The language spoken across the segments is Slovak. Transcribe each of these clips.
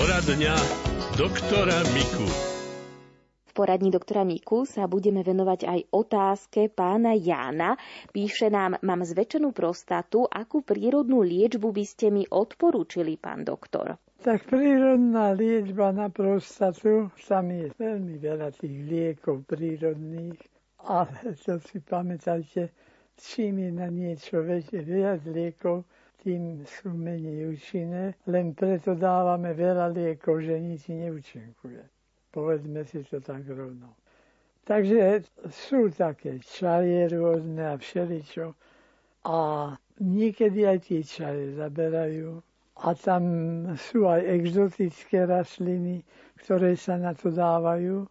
Poradňa doktora Miku. V poradní doktora Miku sa budeme venovať aj otázke pána Jána. Píše nám, mám zväčšenú prostatu, akú prírodnú liečbu by ste mi odporúčili, pán doktor? Tak prírodná liečba na prostatu, tam je veľmi veľa tých liekov prírodných, ale to si pamätajte, čím je na niečo väčšie, viac liekov, tým sú menej účinné, len preto dávame veľa liekov, že nič neúčinkuje. Povedzme si to tak rovno. Takže sú také čaje rôzne a všeličo. A niekedy aj tie čaje zaberajú. A tam sú aj exotické rastliny, ktoré sa na to dávajú.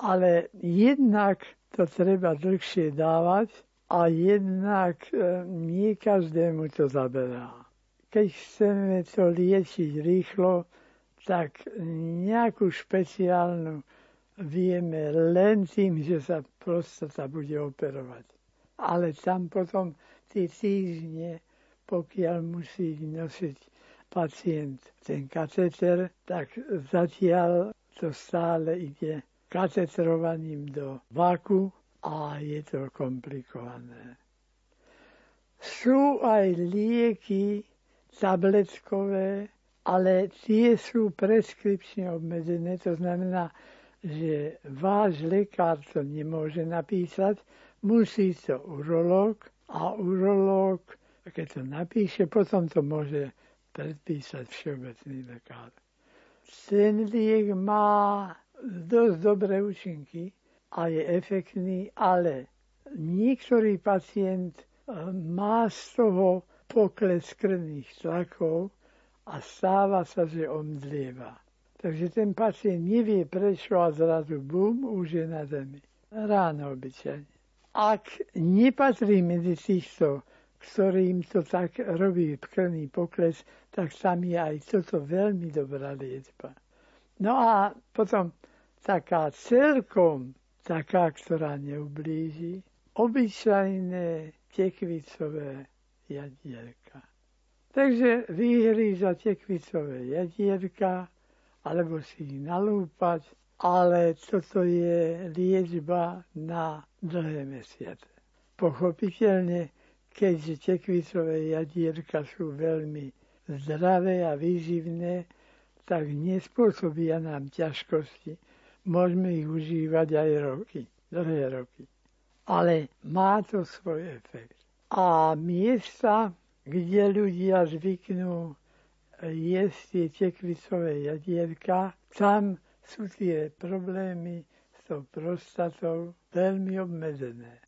Ale jednak to treba dlhšie dávať, a jednak e, nie každému to zaberá. Keď chceme to liečiť rýchlo, tak nejakú špeciálnu vieme len tým, že sa prostata bude operovať. Ale tam potom tie týždne, pokiaľ musí nosiť pacient ten kateter, tak zatiaľ to stále ide katetrovaním do vaku a je to komplikované. Sú aj lieky tabletkové, ale tie sú preskripčne obmedzené, to znamená, že váš lekár to nemôže napísať, musí to urológ a urológ, keď to napíše, potom to môže predpísať všeobecný lekár. Ten liek má dosť dobré účinky, a je efektný, ale niektorý pacient eh, má z toho pokles krvných tlakov a stáva sa, že omdlieva. Takže ten pacient nevie prečo a zrazu bum, už je na zemi. Ráno obyčajne. Ak nepatrí medzi týchto, ktorým to tak robí krvný pokles, tak tam je aj toto veľmi dobrá liečba. No a potom taká celkom taká, ktorá neublíži, obyčajné tekvicové jadierka. Takže vyhríza tekvicové jadierka, alebo si ich nalúpať, ale toto je liečba na dlhé mesiace. Pochopiteľne, keďže tekvicové jadierka sú veľmi zdravé a výživné, tak nespôsobia nám ťažkosti môžeme ich užívať aj roky, dlhé roky. Ale má to svoj efekt. A miesta, kde ľudia zvyknú jesť tie tekvicové jadierka, tam sú tie problémy s tou prostatou veľmi obmedzené.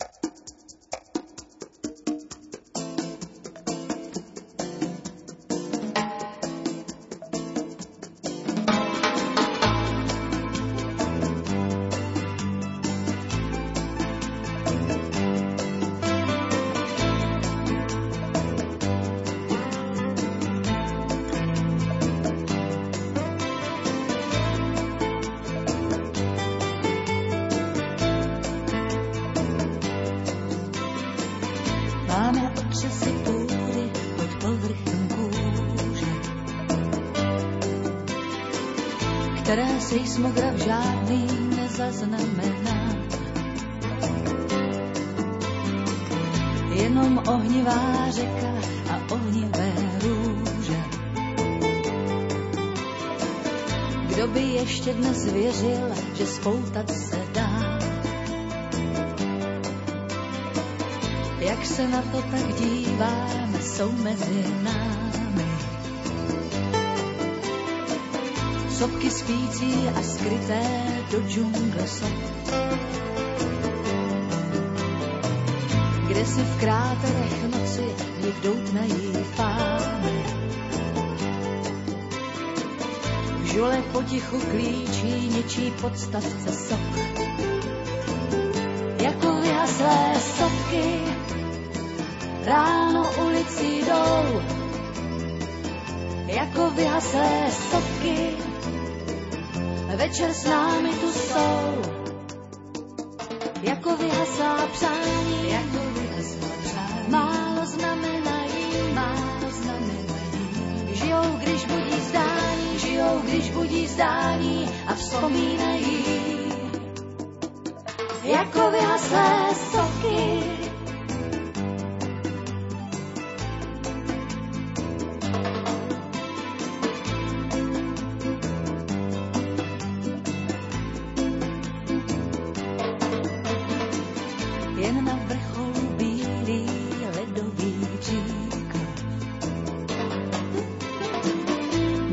Seismograf žádný nezaznamená. Jenom ohnivá řeka a ohnivé růže. Kdo by ještě dnes věřil, že spoutat se dá? Jak se na to tak díváme, jsou mezi námi sopky spící a skryté do džungle sop. Kde si v kráterech noci v doutnají fámy. Žole potichu klíčí něčí podstavce sok. Jako vyhaslé sopky ráno ulicí jdou. Jako vyhaslé sopky večer s námi tu jsou. Jako vyhaslá přání, jako vyhaslá přání, málo znamenají, málo znamenají. Žijou, když budí zdání, žijou, když budí zdání a vzpomínají jako vyhaslé soky. Na vrcholu bílý ledový řík.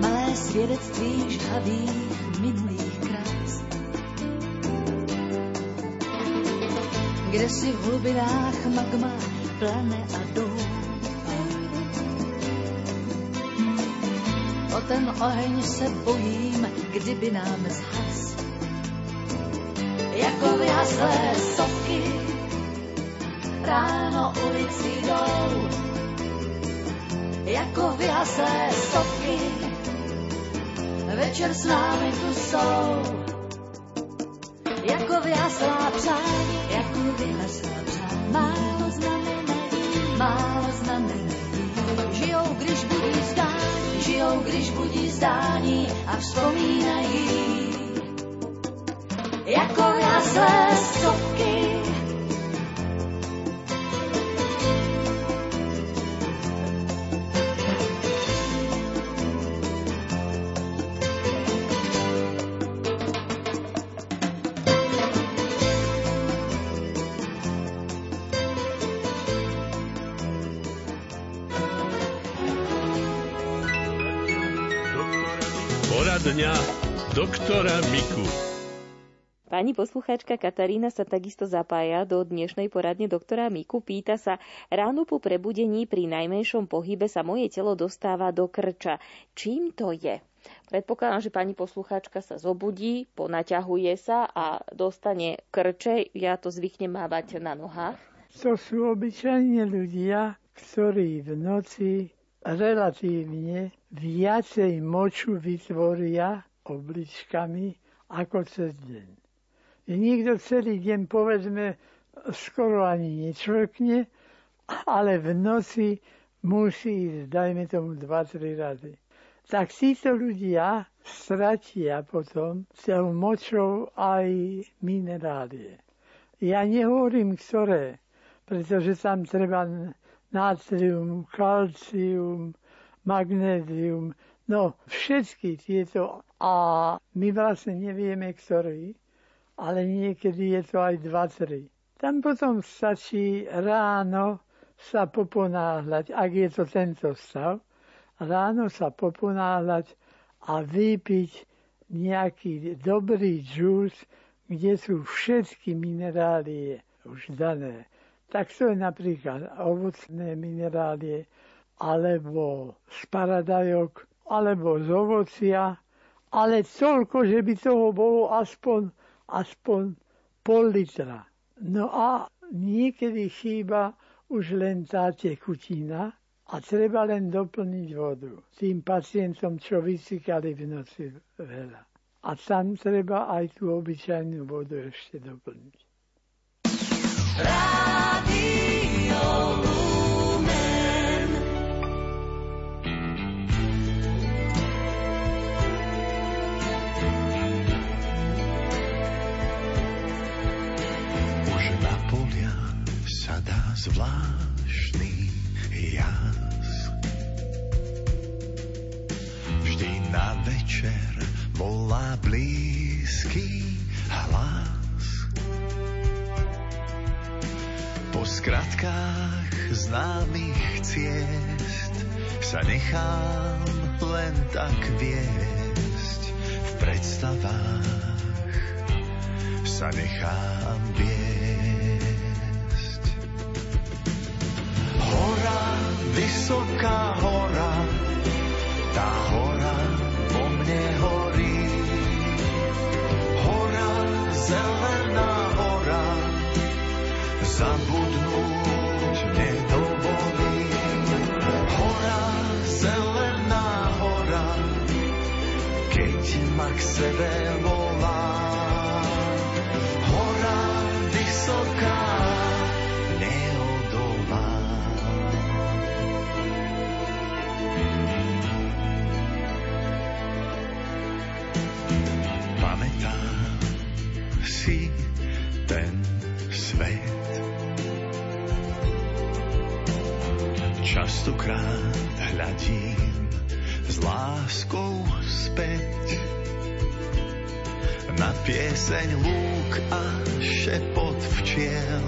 Malé svědectví žhavých minulých krás. Kde si v hlubinách magma plane a doufá. O ten oheň se bojím, kdyby nám zhas. Jako vyhaslé soky ráno ulicí jdou. Jako vyhaslé soky večer s námi tu jsou. Jako vyhaslá přání, jako vyhaslá přání. Málo znamenají, málo znamenají. Žijou, když budí zdání, žijou, když budí zdání a vzpomínají. Jako vyhaslé soky Pani poslucháčka Katarína sa takisto zapája do dnešnej poradne doktora Miku. Pýta sa, ráno po prebudení pri najmenšom pohybe sa moje telo dostáva do krča. Čím to je? Predpokladám, že pani poslucháčka sa zobudí, ponaťahuje sa a dostane krče. Ja to zvyknem mávať na nohách. To sú obyčajne ľudia, ktorí v noci relatívne viacej moču vytvoria obličkami ako cez deň. Niekto celý deň, povedzme, skoro ani nečvrkne, ale v noci musí ísť, dajme tomu, 2-3 rady. Tak títo ľudia stratia potom celou močou aj minerálie. Ja nehovorím, ktoré, pretože tam treba natrium, kalcium, magnézium, no všetky tieto. A my vlastne nevieme, ktorý, ale niekedy je to aj 2-3. Tam potom stačí ráno sa poponáhľať, ak je to tento stav, ráno sa poponáhľať a vypiť nejaký dobrý džús, kde sú všetky minerálie už dané tak to je napríklad ovocné minerálie, alebo z paradajok, alebo z ovocia, ale toľko, že by toho bolo aspoň, aspoň pol litra. No a niekedy chýba už len tá tekutina a treba len doplniť vodu tým pacientom, čo vysykali v noci veľa. A tam treba aj tú obyčajnú vodu ešte doplniť. Zvláštny jas. Vždy na večer volá blízky hlas. Po skratkách známych ciest sa nechám len tak viesť v predstavách sa nechám viesť. Hora, vysoká hora, tá hora vo mne horí. Hora, zelená hora, zabudnúť nedovolí. Hora, zelená hora, keď ma k sebe stokrát hľadím s láskou späť na pieseň lúk a šepot včiel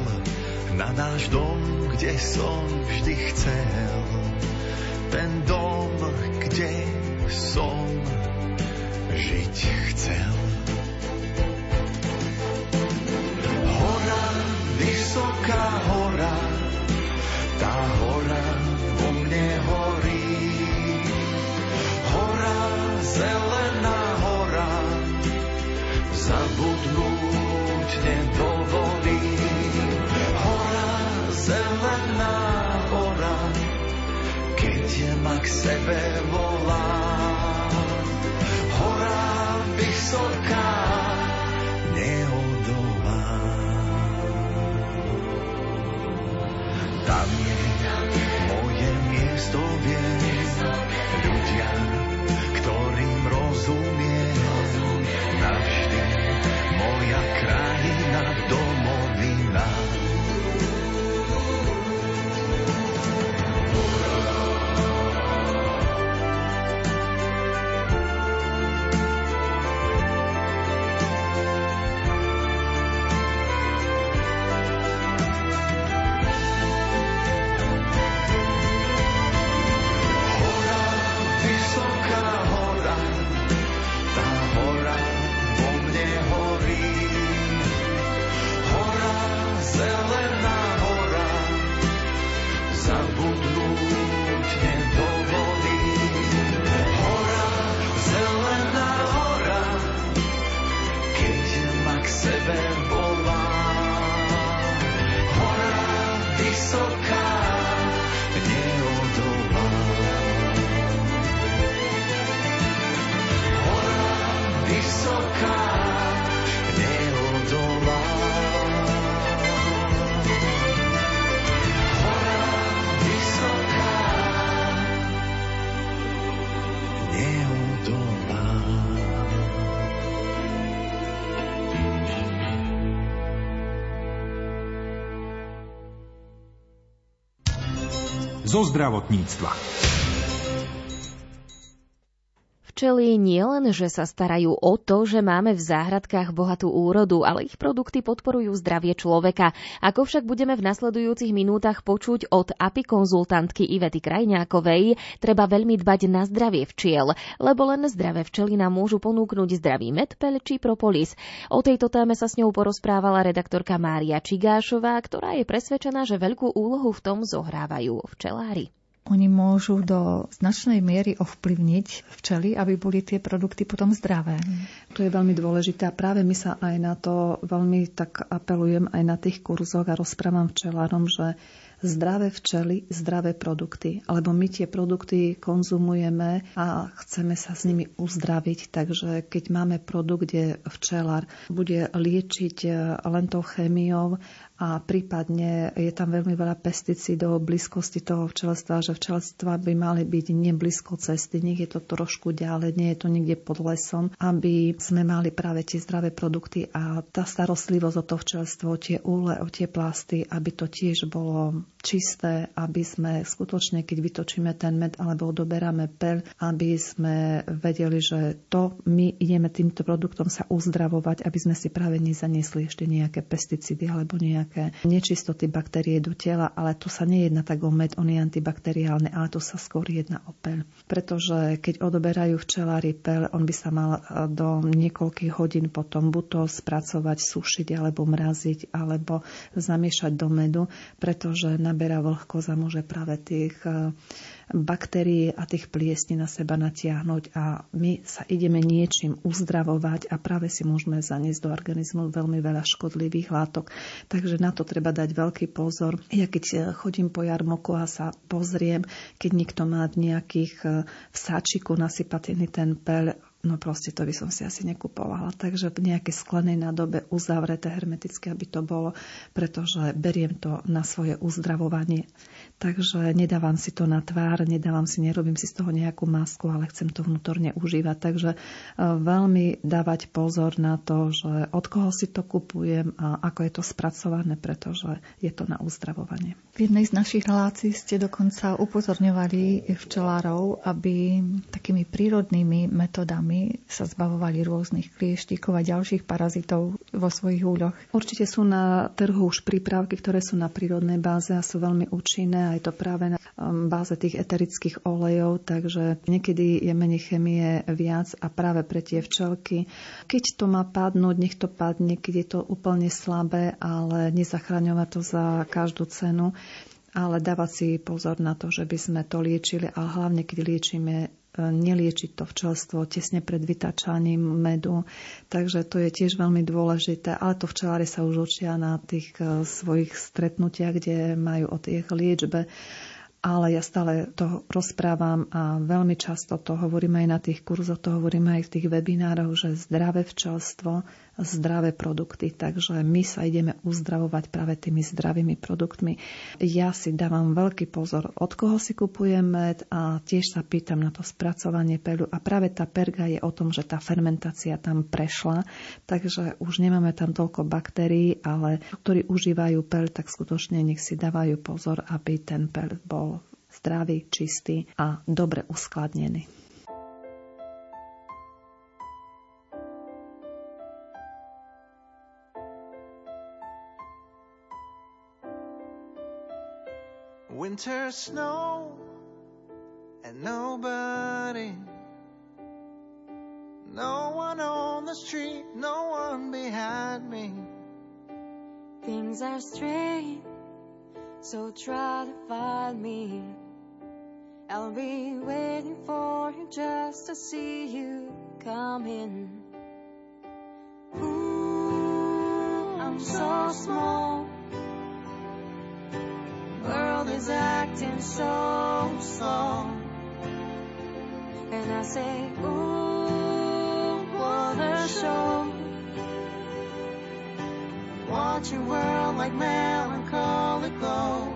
na náš dom, kde som vždy chcel ten dom, kde som žiť chcel. Ma k sebe volá. Hora, vysoká, zo zdravotníctva. Včely nielen, že sa starajú o to, že máme v záhradkách bohatú úrodu, ale ich produkty podporujú zdravie človeka. Ako však budeme v nasledujúcich minútach počuť od API konzultantky Ivety Krajňákovej, treba veľmi dbať na zdravie včiel, lebo len zdravé včely nám môžu ponúknuť zdravý medpeľ či propolis. O tejto téme sa s ňou porozprávala redaktorka Mária Čigášová, ktorá je presvedčená, že veľkú úlohu v tom zohrávajú včelári. Oni môžu do značnej miery ovplyvniť včely, aby boli tie produkty potom zdravé. To je veľmi dôležité a práve my sa aj na to veľmi tak apelujem aj na tých kurzoch a rozprávam včelárom, že zdravé včely, zdravé produkty. Lebo my tie produkty konzumujeme a chceme sa s nimi uzdraviť. Takže keď máme produkt, kde včelár bude liečiť len tou chémiou a prípadne je tam veľmi veľa pesticídov blízkosti toho včelstva, že včelstva by mali byť neblízko cesty, nech je to trošku ďalej, nie je to niekde pod lesom, aby sme mali práve tie zdravé produkty a tá starostlivosť o to včelstvo, tie úle, o tie plasty, aby to tiež bolo čisté, aby sme skutočne, keď vytočíme ten med alebo odoberáme peľ, aby sme vedeli, že to my ideme týmto produktom sa uzdravovať, aby sme si práve nezaniesli ešte nejaké pesticídy alebo nejaké nečistoty baktérie do tela, ale tu sa nejedná tak o med, on je antibakteriálny, ale tu sa skôr jedná o peľ. Pretože keď odoberajú včelári peľ, on by sa mal do niekoľkých hodín potom buď to spracovať, sušiť alebo mraziť, alebo zamiešať do medu, pretože naberá vlhkosť a môže práve tých baktérií a tých pliesní na seba natiahnuť a my sa ideme niečím uzdravovať a práve si môžeme zaniesť do organizmu veľmi veľa škodlivých látok. Takže na to treba dať veľký pozor. Ja keď chodím po jarmoku a sa pozriem, keď niekto má nejakých v sáčiku ten peľ, no proste to by som si asi nekupovala. Takže v nejakej sklenej nádobe uzavreté hermetické, aby to bolo, pretože beriem to na svoje uzdravovanie. Takže nedávam si to na tvár, nedávam si, nerobím si z toho nejakú masku, ale chcem to vnútorne užívať. Takže e, veľmi dávať pozor na to, že od koho si to kupujem a ako je to spracované, pretože je to na uzdravovanie. V jednej z našich relácií ste dokonca upozorňovali včelárov, aby takými prírodnými metodami sa zbavovali rôznych klieštikov a ďalších parazitov vo svojich úľoch. Určite sú na trhu už prípravky, ktoré sú na prírodnej báze a sú veľmi účinné a je to práve na um, báze tých eterických olejov, takže niekedy je menej chemie viac a práve pre tie včelky. Keď to má padnúť, nech to padne, keď je to úplne slabé, ale nezachraňovať to za každú cenu ale dávať si pozor na to, že by sme to liečili a hlavne keď liečíme neliečiť to včelstvo tesne pred vytačaním medu. Takže to je tiež veľmi dôležité. Ale to včelári sa už učia na tých eh, svojich stretnutiach, kde majú o tých liečbe ale ja stále to rozprávam a veľmi často to hovorím aj na tých kurzoch, to hovorím aj v tých webinároch, že zdravé včelstvo, zdravé produkty. Takže my sa ideme uzdravovať práve tými zdravými produktmi. Ja si dávam veľký pozor, od koho si kupujem med a tiež sa pýtam na to spracovanie peľu. A práve tá perga je o tom, že tá fermentácia tam prešla, takže už nemáme tam toľko baktérií, ale ktorí užívajú peľ, tak skutočne nech si dávajú pozor, aby ten peľ bol zdravý, čistý a dobre uskladnený. Winter snow and nobody. No one on the street, no one behind me. Things are strange, so try to find me. I'll be waiting for you just to see you come in. Ooh, I'm so small. Acting so slow. And I say, ooh, what a show. Watch your world like melancholy glow.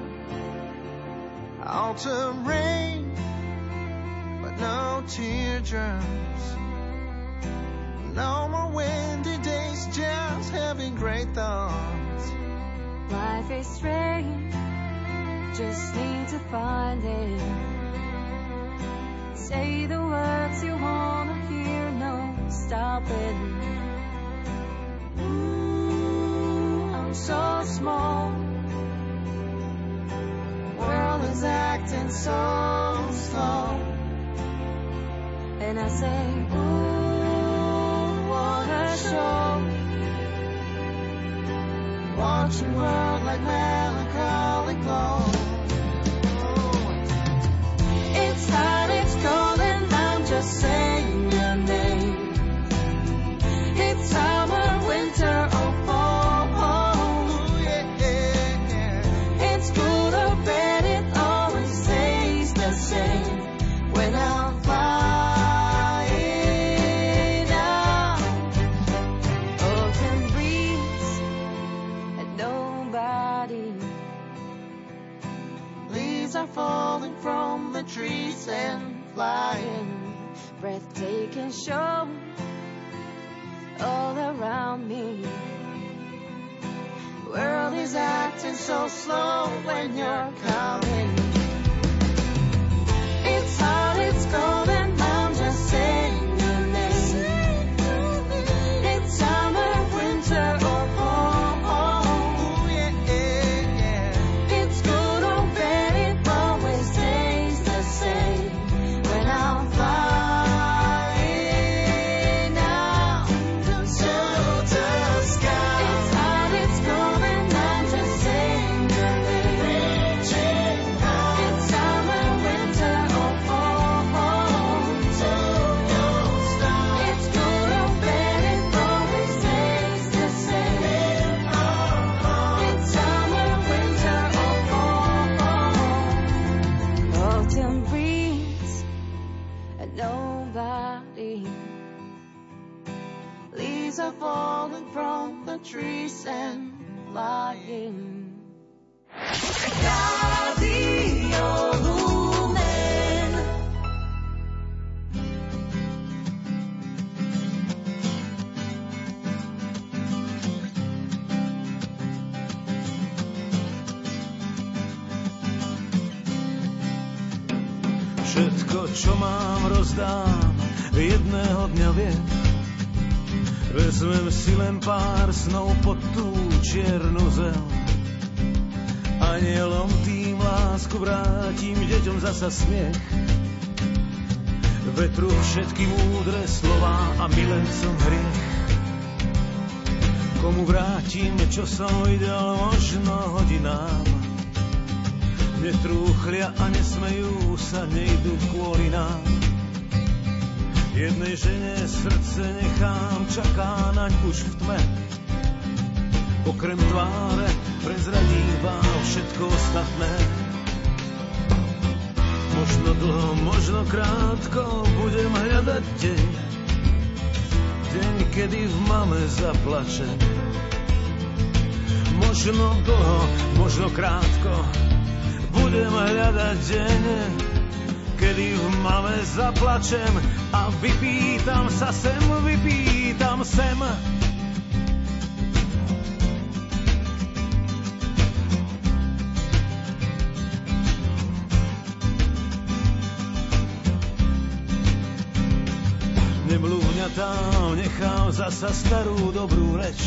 Autumn rain but no teardrops. No more windy days, just having great thoughts. Life is strange, just need to find it. Say the words you wanna hear, no stopping. Ooh, I'm so small. World is acting so slow. And I say, ooh, what a show. Watching world like melancholy glow. And flying. breathtaking show all around me. World is acting so slow when you're coming. Falling from the trees and flying. Radio Lumen. Všetko, čo mám, rozdám, jedného dňa viem. Vezmem si len pár snov pod tú čiernu zem. Anielom tým lásku vrátim, deťom zasa smiech. Vetru všetky múdre slova a milencom hriech. Komu vrátim, čo som videl, možno hodinám. Netrúchlia a nesmejú sa, nejdu kvôli nám. Jednej žene srdce nechám, čaká naň už v tme. Okrem tváre prezradí vám všetko ostatné. Možno dlho, možno krátko budem hľadať deň. Deň, kedy v mame zaplače. Možno dlho, možno krátko budem hľadať deň, kedy v mame zaplačem a vypýtam sa sem, vypýtam sem. Nemluvňatám nechám zasa starú dobrú reč.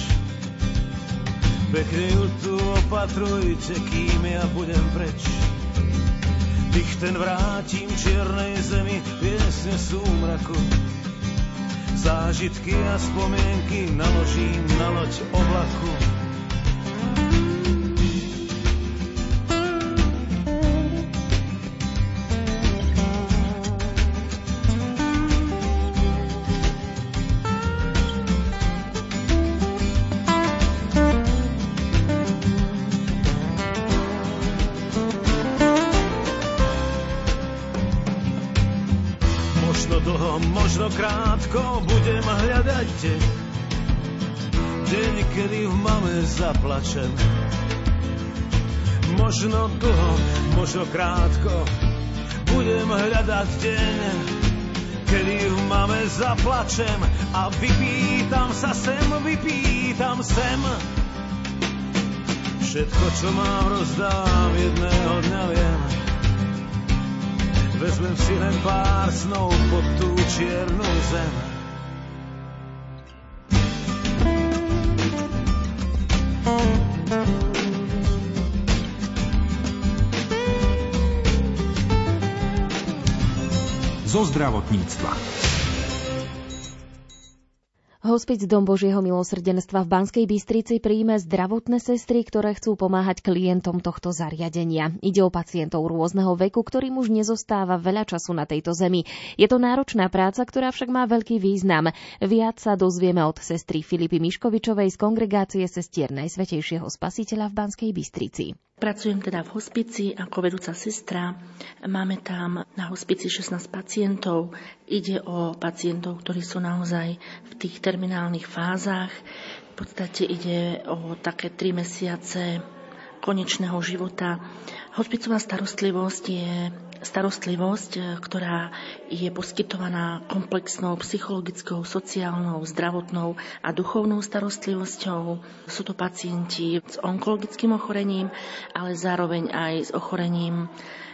Pekne ju tu opatrujte, kým ja budem preč. Dých ten vrátim čiernej zemi, piesne súmraku. Zážitky a spomienky naložím na loď oblaku. Zaplačem. Možno dlho, možno krátko budem hľadať deň, kedy v mame zaplačem a vypýtam sa sem, vypýtam sem. Všetko, čo mám, rozdám jedného dňa viem. Vezmem si len pár snov pod tú čiernu zem. Zo zdravotníctva. Hospic Dom Božieho milosrdenstva v Banskej Bystrici príjme zdravotné sestry, ktoré chcú pomáhať klientom tohto zariadenia. Ide o pacientov rôzneho veku, ktorým už nezostáva veľa času na tejto zemi. Je to náročná práca, ktorá však má veľký význam. Viac sa dozvieme od sestry Filipy Miškovičovej z kongregácie sestier Najsvetejšieho spasiteľa v Banskej Bystrici. Pracujem teda v hospici ako vedúca sestra. Máme tam na hospici 16 pacientov. Ide o pacientov, ktorí sú naozaj v tých terminálnych fázach. V podstate ide o také 3 mesiace konečného života. Hospicová starostlivosť je starostlivosť, ktorá je poskytovaná komplexnou psychologickou, sociálnou, zdravotnou a duchovnou starostlivosťou. Sú to pacienti s onkologickým ochorením, ale zároveň aj s ochorením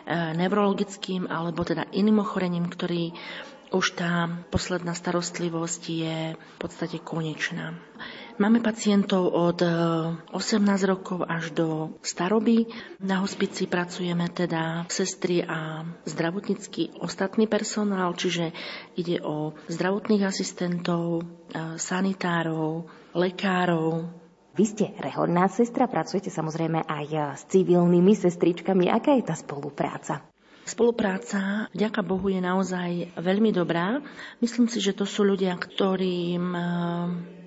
neurologickým alebo teda iným ochorením, ktorý už tá posledná starostlivosť je v podstate konečná. Máme pacientov od 18 rokov až do staroby. Na hospici pracujeme teda sestry a zdravotnícky ostatný personál, čiže ide o zdravotných asistentov, sanitárov, lekárov, vy ste rehodná sestra, pracujete samozrejme aj s civilnými sestričkami. Aká je tá spolupráca? Spolupráca, vďaka Bohu, je naozaj veľmi dobrá. Myslím si, že to sú ľudia, ktorým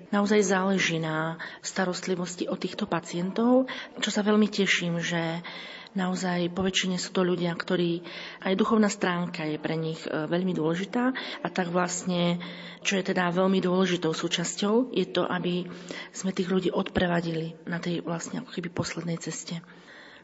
naozaj záleží na starostlivosti o týchto pacientov, čo sa veľmi teším, že Naozaj po väčšine sú to ľudia, ktorí aj duchovná stránka je pre nich e, veľmi dôležitá a tak vlastne, čo je teda veľmi dôležitou súčasťou, je to, aby sme tých ľudí odprevadili na tej vlastne ako keby poslednej ceste.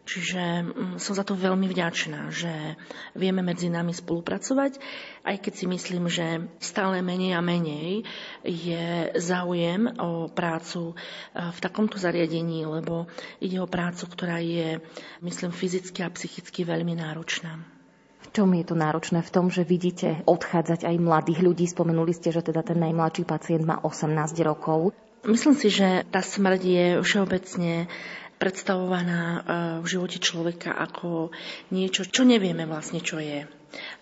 Čiže mm, som za to veľmi vďačná, že vieme medzi nami spolupracovať, aj keď si myslím, že stále menej a menej je záujem o prácu e, v takomto zariadení, lebo ide o prácu, ktorá je, myslím, fyzicky a psychicky veľmi náročná. V čom je to náročné? V tom, že vidíte odchádzať aj mladých ľudí. Spomenuli ste, že teda ten najmladší pacient má 18 rokov. Myslím si, že tá smrť je všeobecne predstavovaná e, v živote človeka ako niečo, čo nevieme vlastne, čo je.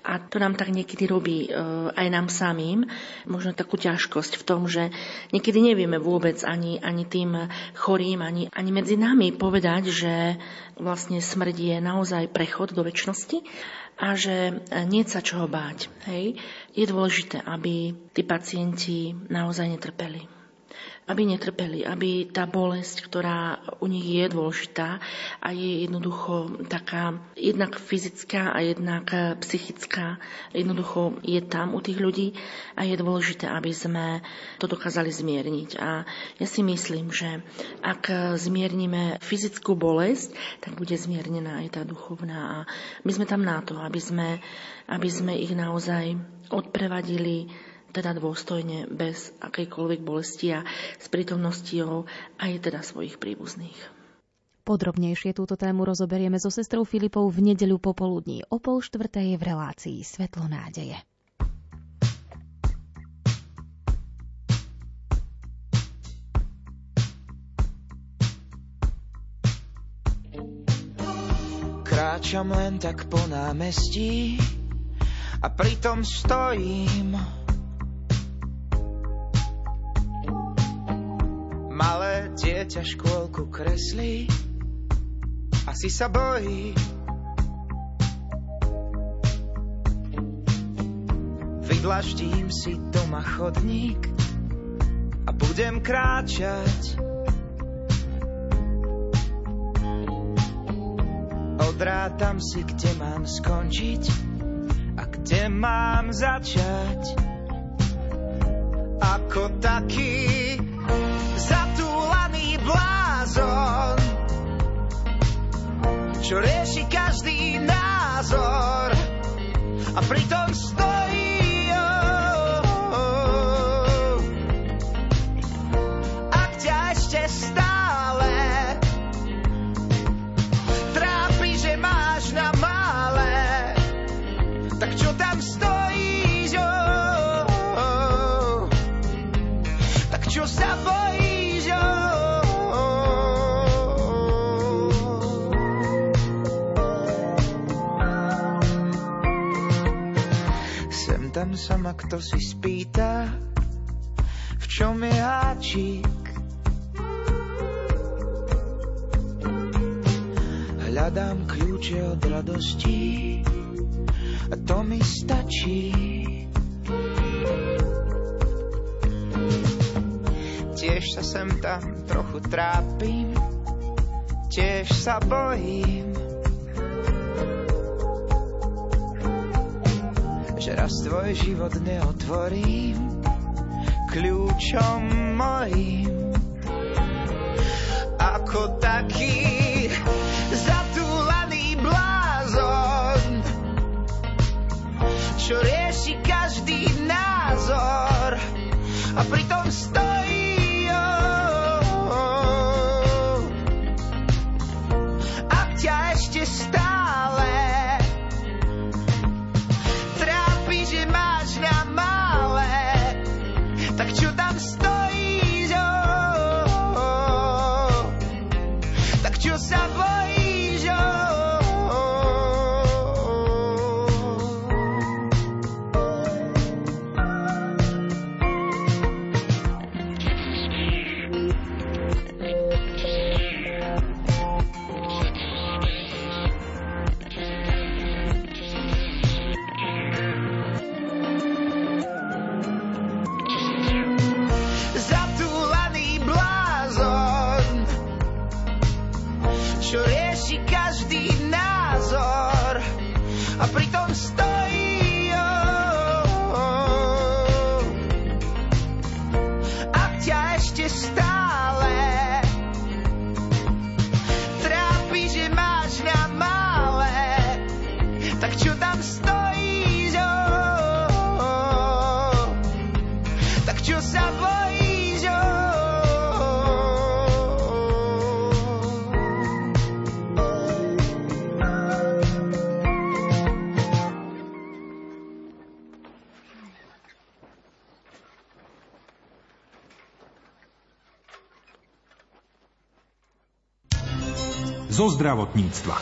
A to nám tak niekedy robí e, aj nám samým možno takú ťažkosť v tom, že niekedy nevieme vôbec ani, ani tým chorým, ani, ani medzi nami povedať, že vlastne smrť je naozaj prechod do väčšnosti a že nie sa čoho báť. Hej? Je dôležité, aby tí pacienti naozaj netrpeli aby netrpeli, aby tá bolesť, ktorá u nich je dôležitá a je jednoducho taká jednak fyzická a jednak psychická, jednoducho je tam u tých ľudí a je dôležité, aby sme to dokázali zmierniť. A ja si myslím, že ak zmiernime fyzickú bolesť, tak bude zmiernená aj tá duchovná. A my sme tam na to, aby sme, aby sme ich naozaj odprevadili teda dôstojne, bez akejkoľvek bolesti a s prítomnosťou aj teda svojich príbuzných. Podrobnejšie túto tému rozoberieme so sestrou Filipou v nedeľu popoludní o pol štvrtej v relácii Svetlo nádeje. Kráčam len tak po námestí a pritom stojím Malé dieťa škôlku kreslí, asi sa bojí. Vydlaždím si doma chodník a budem kráčať. Odrátam si, kde mám skončiť a kde mám začať. Ako taký blázon, čo rieši každý názor. A pritom stojí sa ma kto si spýta, v čom je háčik. Hľadám kľúče od radosti a to mi stačí. Tiež sa sem tam trochu trápim, tiež sa bojím. Že raz tvoj život neotvorím kľúčom mojím. Ako taký zdravotníctva.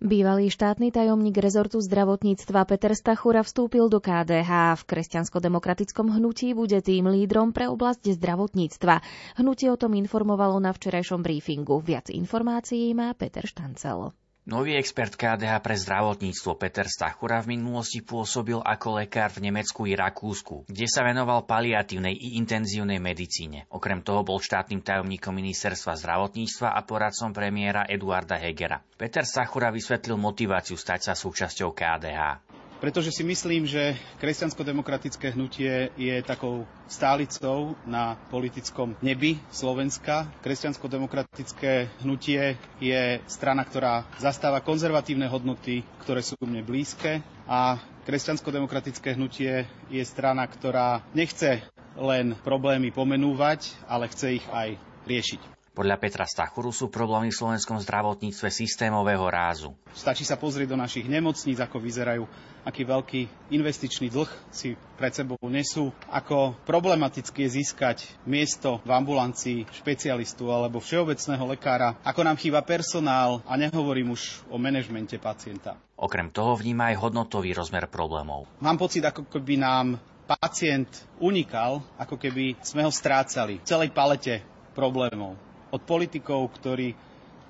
Bývalý štátny tajomník rezortu zdravotníctva Peter Stachura vstúpil do KDH. V kresťansko-demokratickom hnutí bude tým lídrom pre oblasť zdravotníctva. Hnutie o tom informovalo na včerajšom briefingu. Viac informácií má Peter Štancelo. Nový expert KDH pre zdravotníctvo Peter Stachura v minulosti pôsobil ako lekár v Nemecku i Rakúsku, kde sa venoval paliatívnej i intenzívnej medicíne. Okrem toho bol štátnym tajomníkom ministerstva zdravotníctva a poradcom premiéra Eduarda Hegera. Peter Stachura vysvetlil motiváciu stať sa súčasťou KDH pretože si myslím, že kresťansko-demokratické hnutie je takou stálicou na politickom nebi Slovenska. Kresťansko-demokratické hnutie je strana, ktorá zastáva konzervatívne hodnoty, ktoré sú mne blízke a kresťansko-demokratické hnutie je strana, ktorá nechce len problémy pomenúvať, ale chce ich aj riešiť. Podľa Petra Stachuru sú problémy v slovenskom zdravotníctve systémového rázu. Stačí sa pozrieť do našich nemocníc, ako vyzerajú, aký veľký investičný dlh si pred sebou nesú, ako problematicky je získať miesto v ambulancii špecialistu alebo všeobecného lekára, ako nám chýba personál a nehovorím už o manažmente pacienta. Okrem toho vníma aj hodnotový rozmer problémov. Mám pocit, ako keby nám pacient unikal, ako keby sme ho strácali v celej palete problémov od politikov, ktorí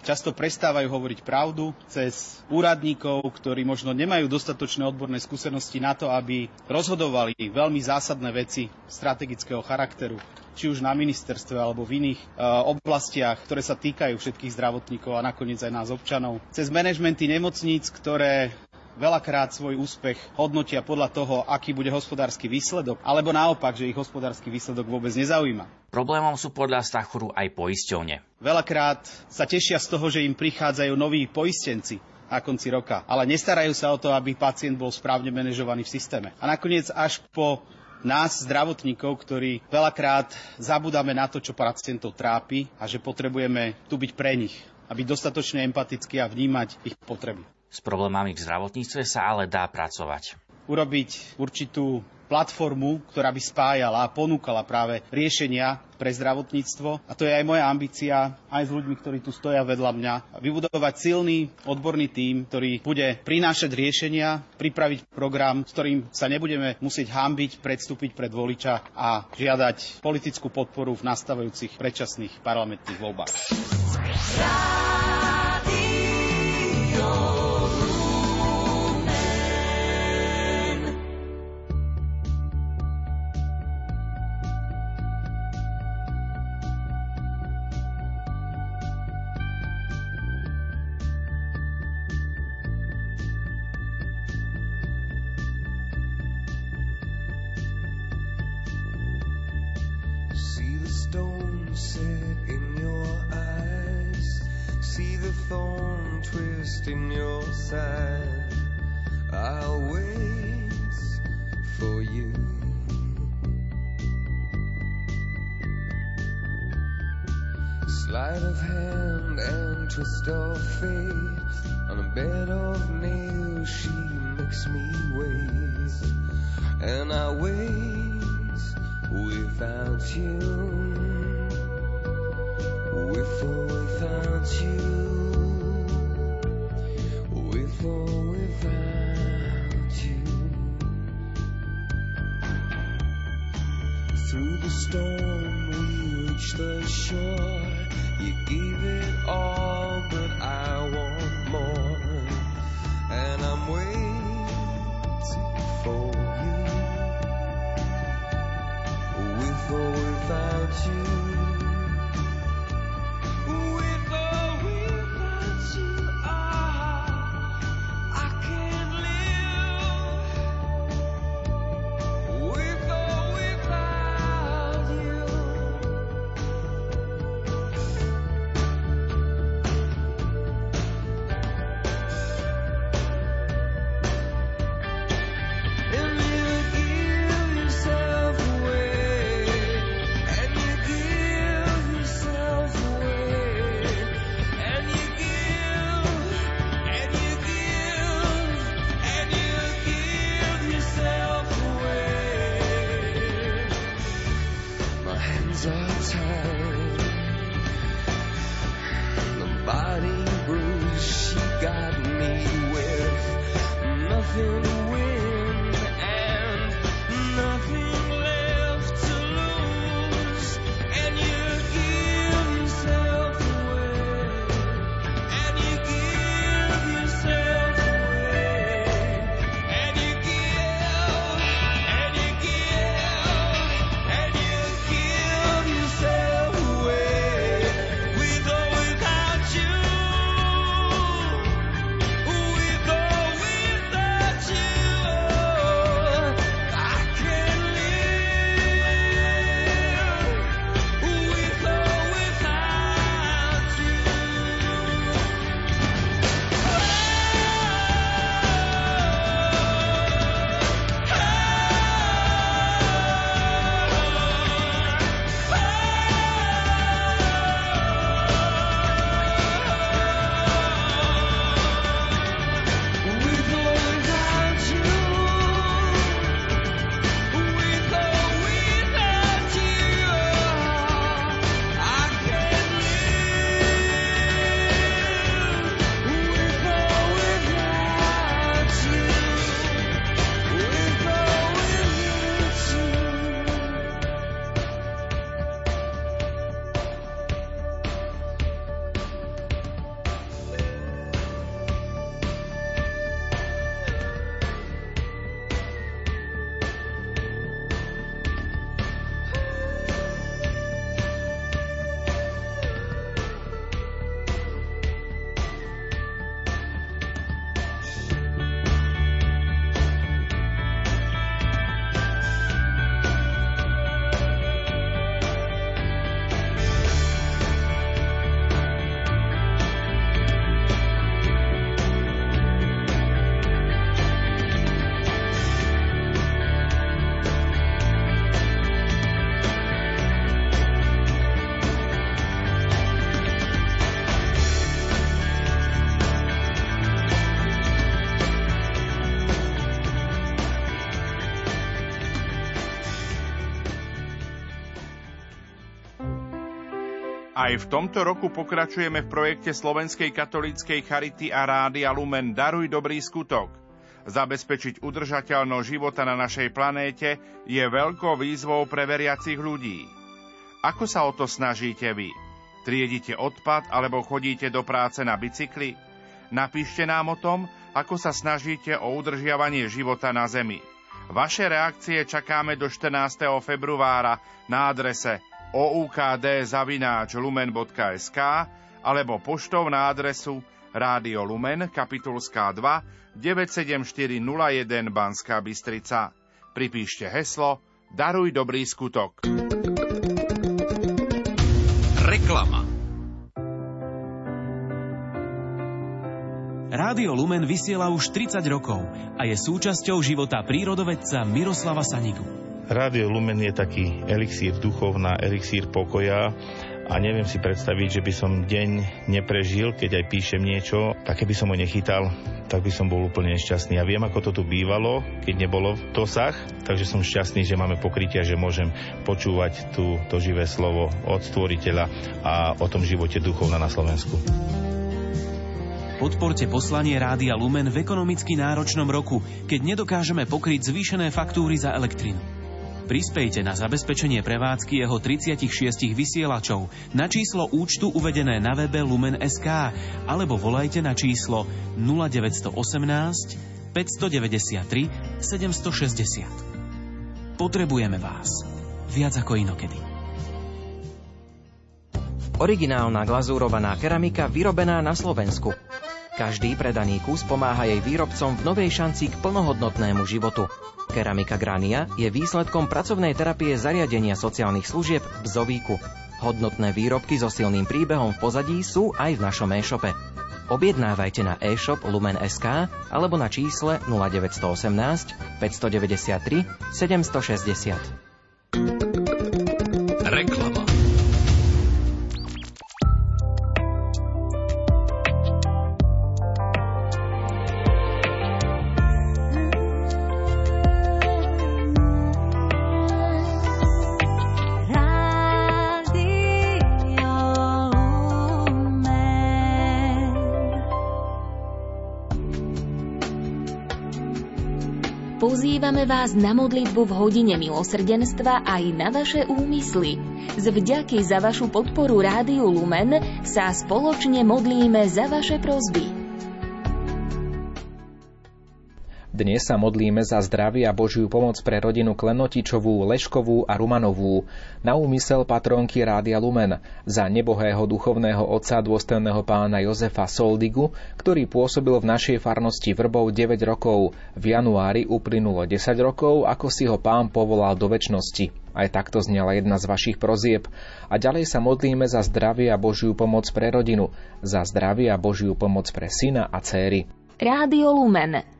často prestávajú hovoriť pravdu, cez úradníkov, ktorí možno nemajú dostatočné odborné skúsenosti na to, aby rozhodovali veľmi zásadné veci strategického charakteru, či už na ministerstve alebo v iných e, oblastiach, ktoré sa týkajú všetkých zdravotníkov a nakoniec aj nás občanov. Cez manažmenty nemocníc, ktoré veľakrát svoj úspech hodnotia podľa toho, aký bude hospodársky výsledok, alebo naopak, že ich hospodársky výsledok vôbec nezaujíma. Problémom sú podľa Stachuru aj poisťovne. Veľakrát sa tešia z toho, že im prichádzajú noví poistenci na konci roka, ale nestarajú sa o to, aby pacient bol správne manažovaný v systéme. A nakoniec až po nás, zdravotníkov, ktorí veľakrát zabudáme na to, čo pacientov trápi a že potrebujeme tu byť pre nich a byť dostatočne empatickí a vnímať ich potreby. S problémami v zdravotníctve sa ale dá pracovať. Urobiť určitú platformu, ktorá by spájala a ponúkala práve riešenia pre zdravotníctvo. A to je aj moja ambícia, aj s ľuďmi, ktorí tu stoja vedľa mňa. Vybudovať silný odborný tím, ktorý bude prinášať riešenia, pripraviť program, s ktorým sa nebudeme musieť hambiť, predstúpiť pred voliča a žiadať politickú podporu v nastavujúcich predčasných parlamentných voľbách. Through the storm we reached the shore. You gave it all, but I want more. And I'm waiting for you. With or without you. Aj v tomto roku pokračujeme v projekte Slovenskej katolíckej charity a Rádia Lumen Daruj dobrý skutok. Zabezpečiť udržateľnosť života na našej planéte je veľkou výzvou pre veriacich ľudí. Ako sa o to snažíte vy? Triedite odpad alebo chodíte do práce na bicykli? Napíšte nám o tom, ako sa snažíte o udržiavanie života na Zemi. Vaše reakcie čakáme do 14. februára na adrese oukd.lumen.sk alebo poštou na adresu Rádio Lumen, Kapitulská 2, 97401 Banská Bystrica. Pripíšte heslo Daruj dobrý skutok. Reklama Rádio Lumen vysiela už 30 rokov a je súčasťou života prírodovedca Miroslava Sanigu. Rádio Lumen je taký elixír duchov na elixír pokoja a neviem si predstaviť, že by som deň neprežil, keď aj píšem niečo, tak keby som ho nechytal, tak by som bol úplne šťastný. A viem, ako to tu bývalo, keď nebolo dosah, takže som šťastný, že máme pokrytia, že môžem počúvať tu to živé slovo od stvoriteľa a o tom živote duchov na Slovensku. Podporte poslanie Rádia Lumen v ekonomicky náročnom roku, keď nedokážeme pokryť zvýšené faktúry za elektrinu. Prispejte na zabezpečenie prevádzky jeho 36 vysielačov na číslo účtu uvedené na webe Lumen.sk alebo volajte na číslo 0918 593 760. Potrebujeme vás. Viac ako inokedy. Originálna glazúrovaná keramika vyrobená na Slovensku. Každý predaný kus pomáha jej výrobcom v novej šanci k plnohodnotnému životu. Keramika Grania je výsledkom pracovnej terapie zariadenia sociálnych služieb v Zovíku. Hodnotné výrobky so silným príbehom v pozadí sú aj v našom e-shope. Objednávajte na e-shop Lumen.sk alebo na čísle 0918 593 760. Pozývame vás na modlitbu v hodine milosrdenstva aj na vaše úmysly. Z vďaky za vašu podporu Rádiu Lumen sa spoločne modlíme za vaše prozby. Dnes sa modlíme za zdravie a Božiu pomoc pre rodinu Klenotičovú, Leškovú a Rumanovú. Na úmysel patronky Rádia Lumen. Za nebohého duchovného otca dôstojného pána Jozefa Soldigu, ktorý pôsobil v našej farnosti Vrbov 9 rokov. V januári uplynulo 10 rokov, ako si ho pán povolal do väčšnosti. Aj takto znela jedna z vašich prozieb. A ďalej sa modlíme za zdravie a Božiu pomoc pre rodinu, za zdravie a Božiu pomoc pre syna a céry. Rádio Lumen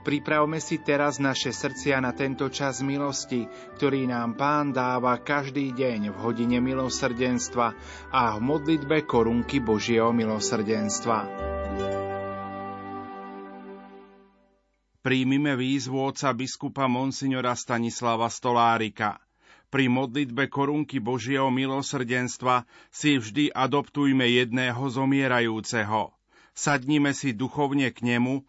Pripravme si teraz naše srdcia na tento čas milosti, ktorý nám Pán dáva každý deň v hodine milosrdenstva a v modlitbe korunky Božieho milosrdenstva. Príjmime výzvu oca biskupa Monsignora Stanislava Stolárika. Pri modlitbe korunky Božieho milosrdenstva si vždy adoptujme jedného zomierajúceho. Sadnime si duchovne k nemu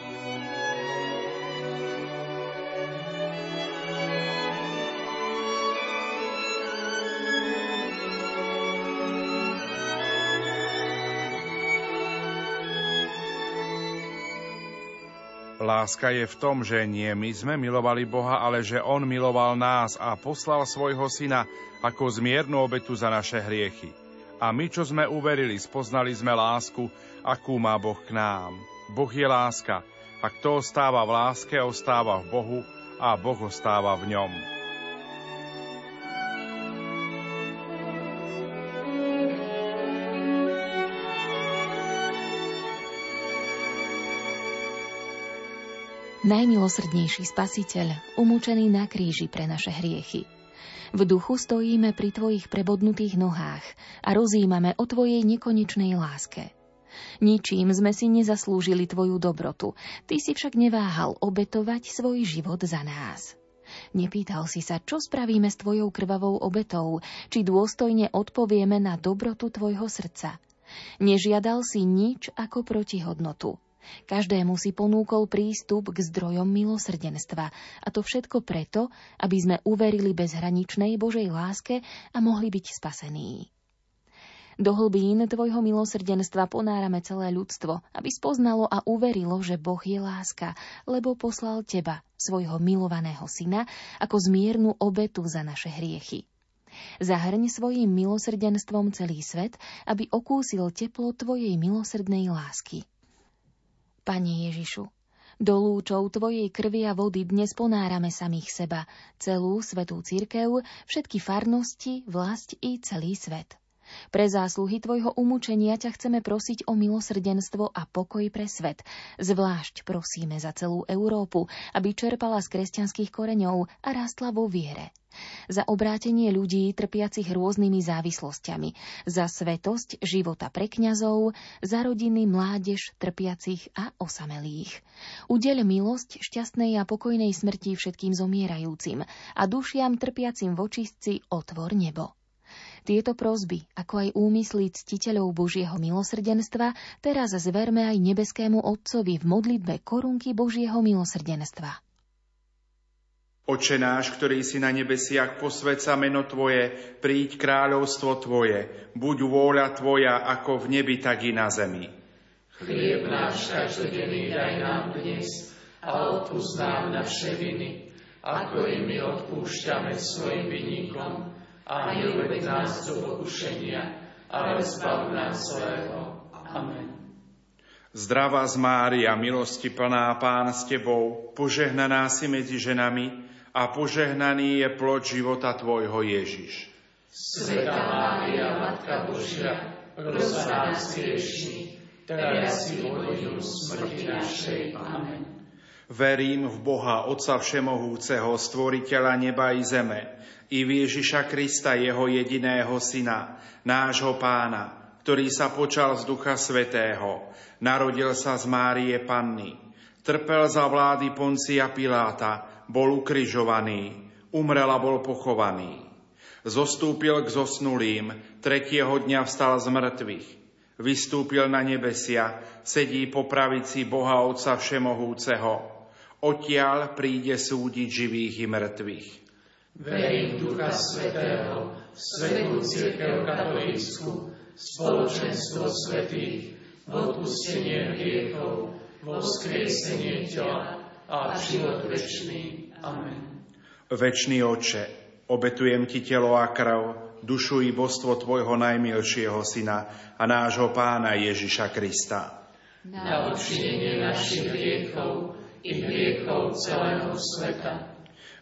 Láska je v tom, že nie my sme milovali Boha, ale že On miloval nás a poslal svojho syna ako zmiernu obetu za naše hriechy. A my, čo sme uverili, spoznali sme lásku, akú má Boh k nám. Boh je láska a kto ostáva v láske, ostáva v Bohu a Boh ostáva v ňom. Najmilosrdnejší spasiteľ, umúčený na kríži pre naše hriechy. V duchu stojíme pri Tvojich prebodnutých nohách a rozímame o Tvojej nekonečnej láske. Ničím sme si nezaslúžili Tvoju dobrotu, Ty si však neváhal obetovať svoj život za nás. Nepýtal si sa, čo spravíme s Tvojou krvavou obetou, či dôstojne odpovieme na dobrotu Tvojho srdca. Nežiadal si nič ako protihodnotu. Každému si ponúkol prístup k zdrojom milosrdenstva a to všetko preto, aby sme uverili bezhraničnej Božej láske a mohli byť spasení. Do hlbín Tvojho milosrdenstva ponárame celé ľudstvo, aby spoznalo a uverilo, že Boh je láska, lebo poslal Teba, svojho milovaného syna, ako zmiernu obetu za naše hriechy. Zahrň svojim milosrdenstvom celý svet, aby okúsil teplo Tvojej milosrdnej lásky. Pane Ježišu, do lúčov Tvojej krvi a vody dnes ponárame samých seba, celú svetú církev, všetky farnosti, vlast i celý svet. Pre zásluhy tvojho umúčenia ťa chceme prosiť o milosrdenstvo a pokoj pre svet. Zvlášť prosíme za celú Európu, aby čerpala z kresťanských koreňov a rástla vo viere. Za obrátenie ľudí trpiacich rôznymi závislosťami, za svetosť života pre kňazov, za rodiny, mládež, trpiacich a osamelých. Udeľ milosť šťastnej a pokojnej smrti všetkým zomierajúcim a dušiam trpiacim v očistci otvor nebo. Tieto prosby, ako aj úmysly ctiteľov Božieho milosrdenstva, teraz zverme aj nebeskému Otcovi v modlitbe korunky Božieho milosrdenstva. Oče náš, ktorý si na nebesiach, posvedca meno Tvoje, príď kráľovstvo Tvoje, buď vôľa Tvoja ako v nebi, tak i na zemi. Chlieb náš každodenný daj nám dnes a odpúsť nám naše viny, ako i my odpúšťame svojim vinníkom a neuved nás do pokušenia, ale zbav nás zlého. Amen. Zdravá z Mária, milosti plná Pán s Tebou, požehnaná si medzi ženami a požehnaný je plod života Tvojho Ježiš. Sveta Mária, Matka Božia, pros nás hriešní, teraz si hodinu smrti našej. Amen. Verím v Boha, Otca Všemohúceho, Stvoriteľa neba i zeme, i v Ježiša Krista, Jeho jediného Syna, nášho Pána, ktorý sa počal z Ducha Svetého, narodil sa z Márie Panny, trpel za vlády Poncia Piláta, bol ukrižovaný, umrel a bol pochovaný. Zostúpil k zosnulým, tretieho dňa vstal z mŕtvych, vystúpil na nebesia, sedí po pravici Boha Otca Všemohúceho, odtiaľ príde súdiť živých i mŕtvych. Verím Ducha Svetého, Svetú Církev Katolícku, spoločenstvo svetých, v odpustenie hriechov, vo vzkriesenie tela a život večný. Amen. Večný Oče, obetujem Ti telo a krv, dušu i božstvo Tvojho najmilšieho Syna a nášho Pána Ježiša Krista. Na odčinenie našich hriechov i hriechov celého sveta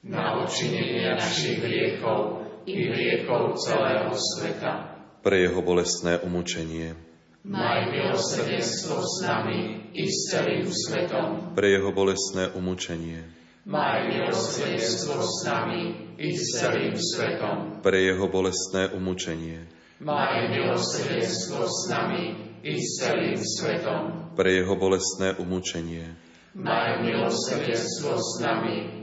Na odčinenie našich hriechov i hriechov celého sveta pre jeho bolestné umúčenie. Maj milosrdenstvo s nami i s celým svetom. Pre jeho bolestné umúčenie. Maj milosrdenstvo s nami i s celým svetom. Pre jeho bolestné umúčenie. Maj milosrdenstvo s nami i s celým svetom. Pre jeho bolestné umúčenie. Maj milosrdenstvo s nami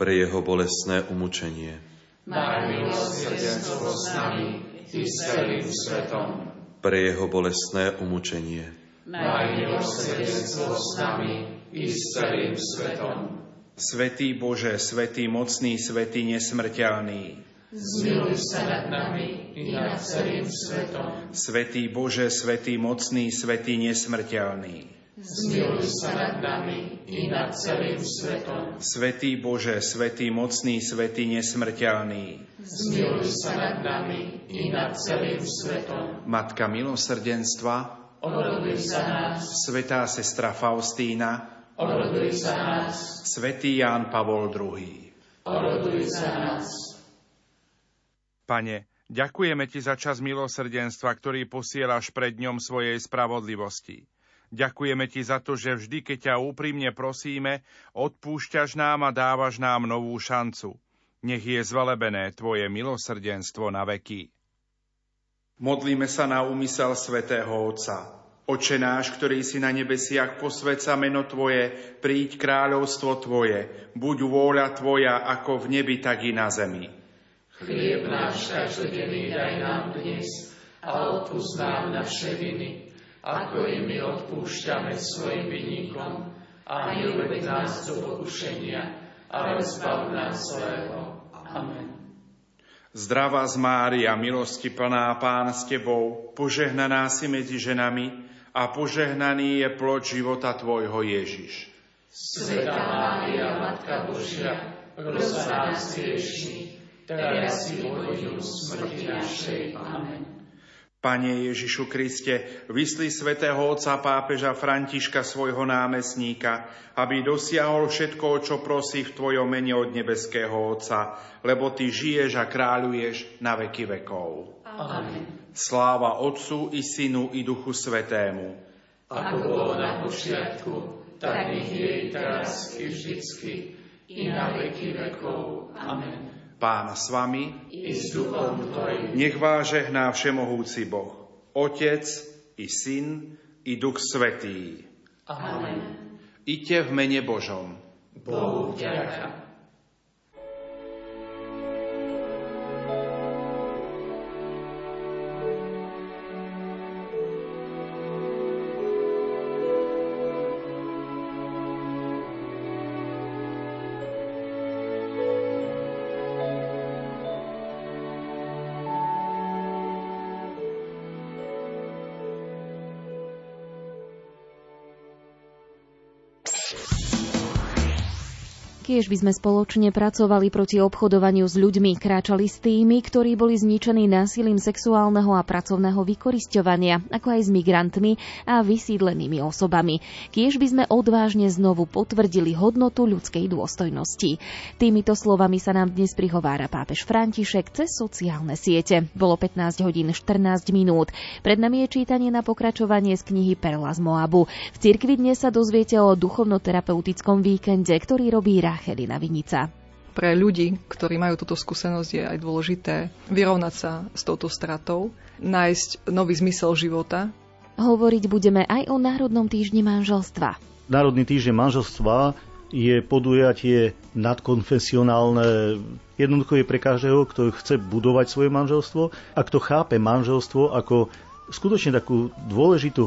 Pre jeho bolestné umúčenie. Maj milosrdenstvo s nami i s celým svetom. Pre jeho bolestné umúčenie. Maj milosrdenstvo s nami i s celým svetom. Svetý Bože, Svetý mocný, Svetý nesmrteľný, Zmiluj sa nad nami i nad celým svetom. Svetý Bože, Svetý mocný, Svetý nesmrteľný. Zmiluj sa nad nami i nad celým svetom. Svetý Bože, Svetý mocný, Svetý nesmrteľný. Zmiluj sa nad nami i nad celým svetom. Matka milosrdenstva, oroduj za nás. Svetá sestra Faustína, oroduj za nás. Svetý Ján Pavol II, oroduj za nás. Pane, ďakujeme Ti za čas milosrdenstva, ktorý posielaš pred ňom svojej spravodlivosti. Ďakujeme ti za to, že vždy, keď ťa úprimne prosíme, odpúšťaš nám a dávaš nám novú šancu. Nech je zvelebené tvoje milosrdenstvo na veky. Modlíme sa na úmysel svätého Otca. Oče náš, ktorý si na nebesiach, posved sa meno Tvoje, príď kráľovstvo Tvoje, buď vôľa Tvoja ako v nebi, tak i na zemi. Chlieb náš každodenný daj nám dnes a odpúsť nám naše viny, ako i my odpúšťame svojim vinníkom a neuved nás do pokušenia, ale zbav nás zlého. Amen. Zdravá z Mária, milosti plná Pán s Tebou, požehnaná si medzi ženami a požehnaný je plod života Tvojho Ježiš. Sveta Mária, Matka Božia, pros nás hriešných, teraz si hodinu smrti našej. Amen. Pane Ježišu Kriste, vysli svätého otca pápeža Františka svojho námestníka, aby dosiahol všetko, čo prosí v Tvojom mene od nebeského Otca, lebo Ty žiješ a kráľuješ na veky vekov. Amen. Sláva Otcu i Synu i Duchu Svetému. Ako bolo na počiatku, tak nech je i teraz i vždycky, i na veky vekov. Amen. Pán s vami, i s duchom tvojim. Nech vás žehná všemohúci Boh, Otec i Syn i Duch Svetý. Amen. Iďte v mene Božom. Bohu vďaka. Tiež by sme spoločne pracovali proti obchodovaniu s ľuďmi, kráčali s tými, ktorí boli zničení násilím sexuálneho a pracovného vykorisťovania, ako aj s migrantmi a vysídlenými osobami. Kiež by sme odvážne znovu potvrdili hodnotu ľudskej dôstojnosti. Týmito slovami sa nám dnes prihovára pápež František cez sociálne siete. Bolo 15 hodín 14 minút. Pred nami je čítanie na pokračovanie z knihy Perla z Moabu. V cirkvi dnes sa dozviete o duchovnoterapeutickom víkende, ktorý robí Rach Chelina Vinica. Pre ľudí, ktorí majú túto skúsenosť, je aj dôležité vyrovnať sa s touto stratou, nájsť nový zmysel života. Hovoriť budeme aj o Národnom týždni manželstva. Národný týždeň manželstva je podujatie nadkonfesionálne. Jednoducho je pre každého, kto chce budovať svoje manželstvo a kto chápe manželstvo ako skutočne takú dôležitú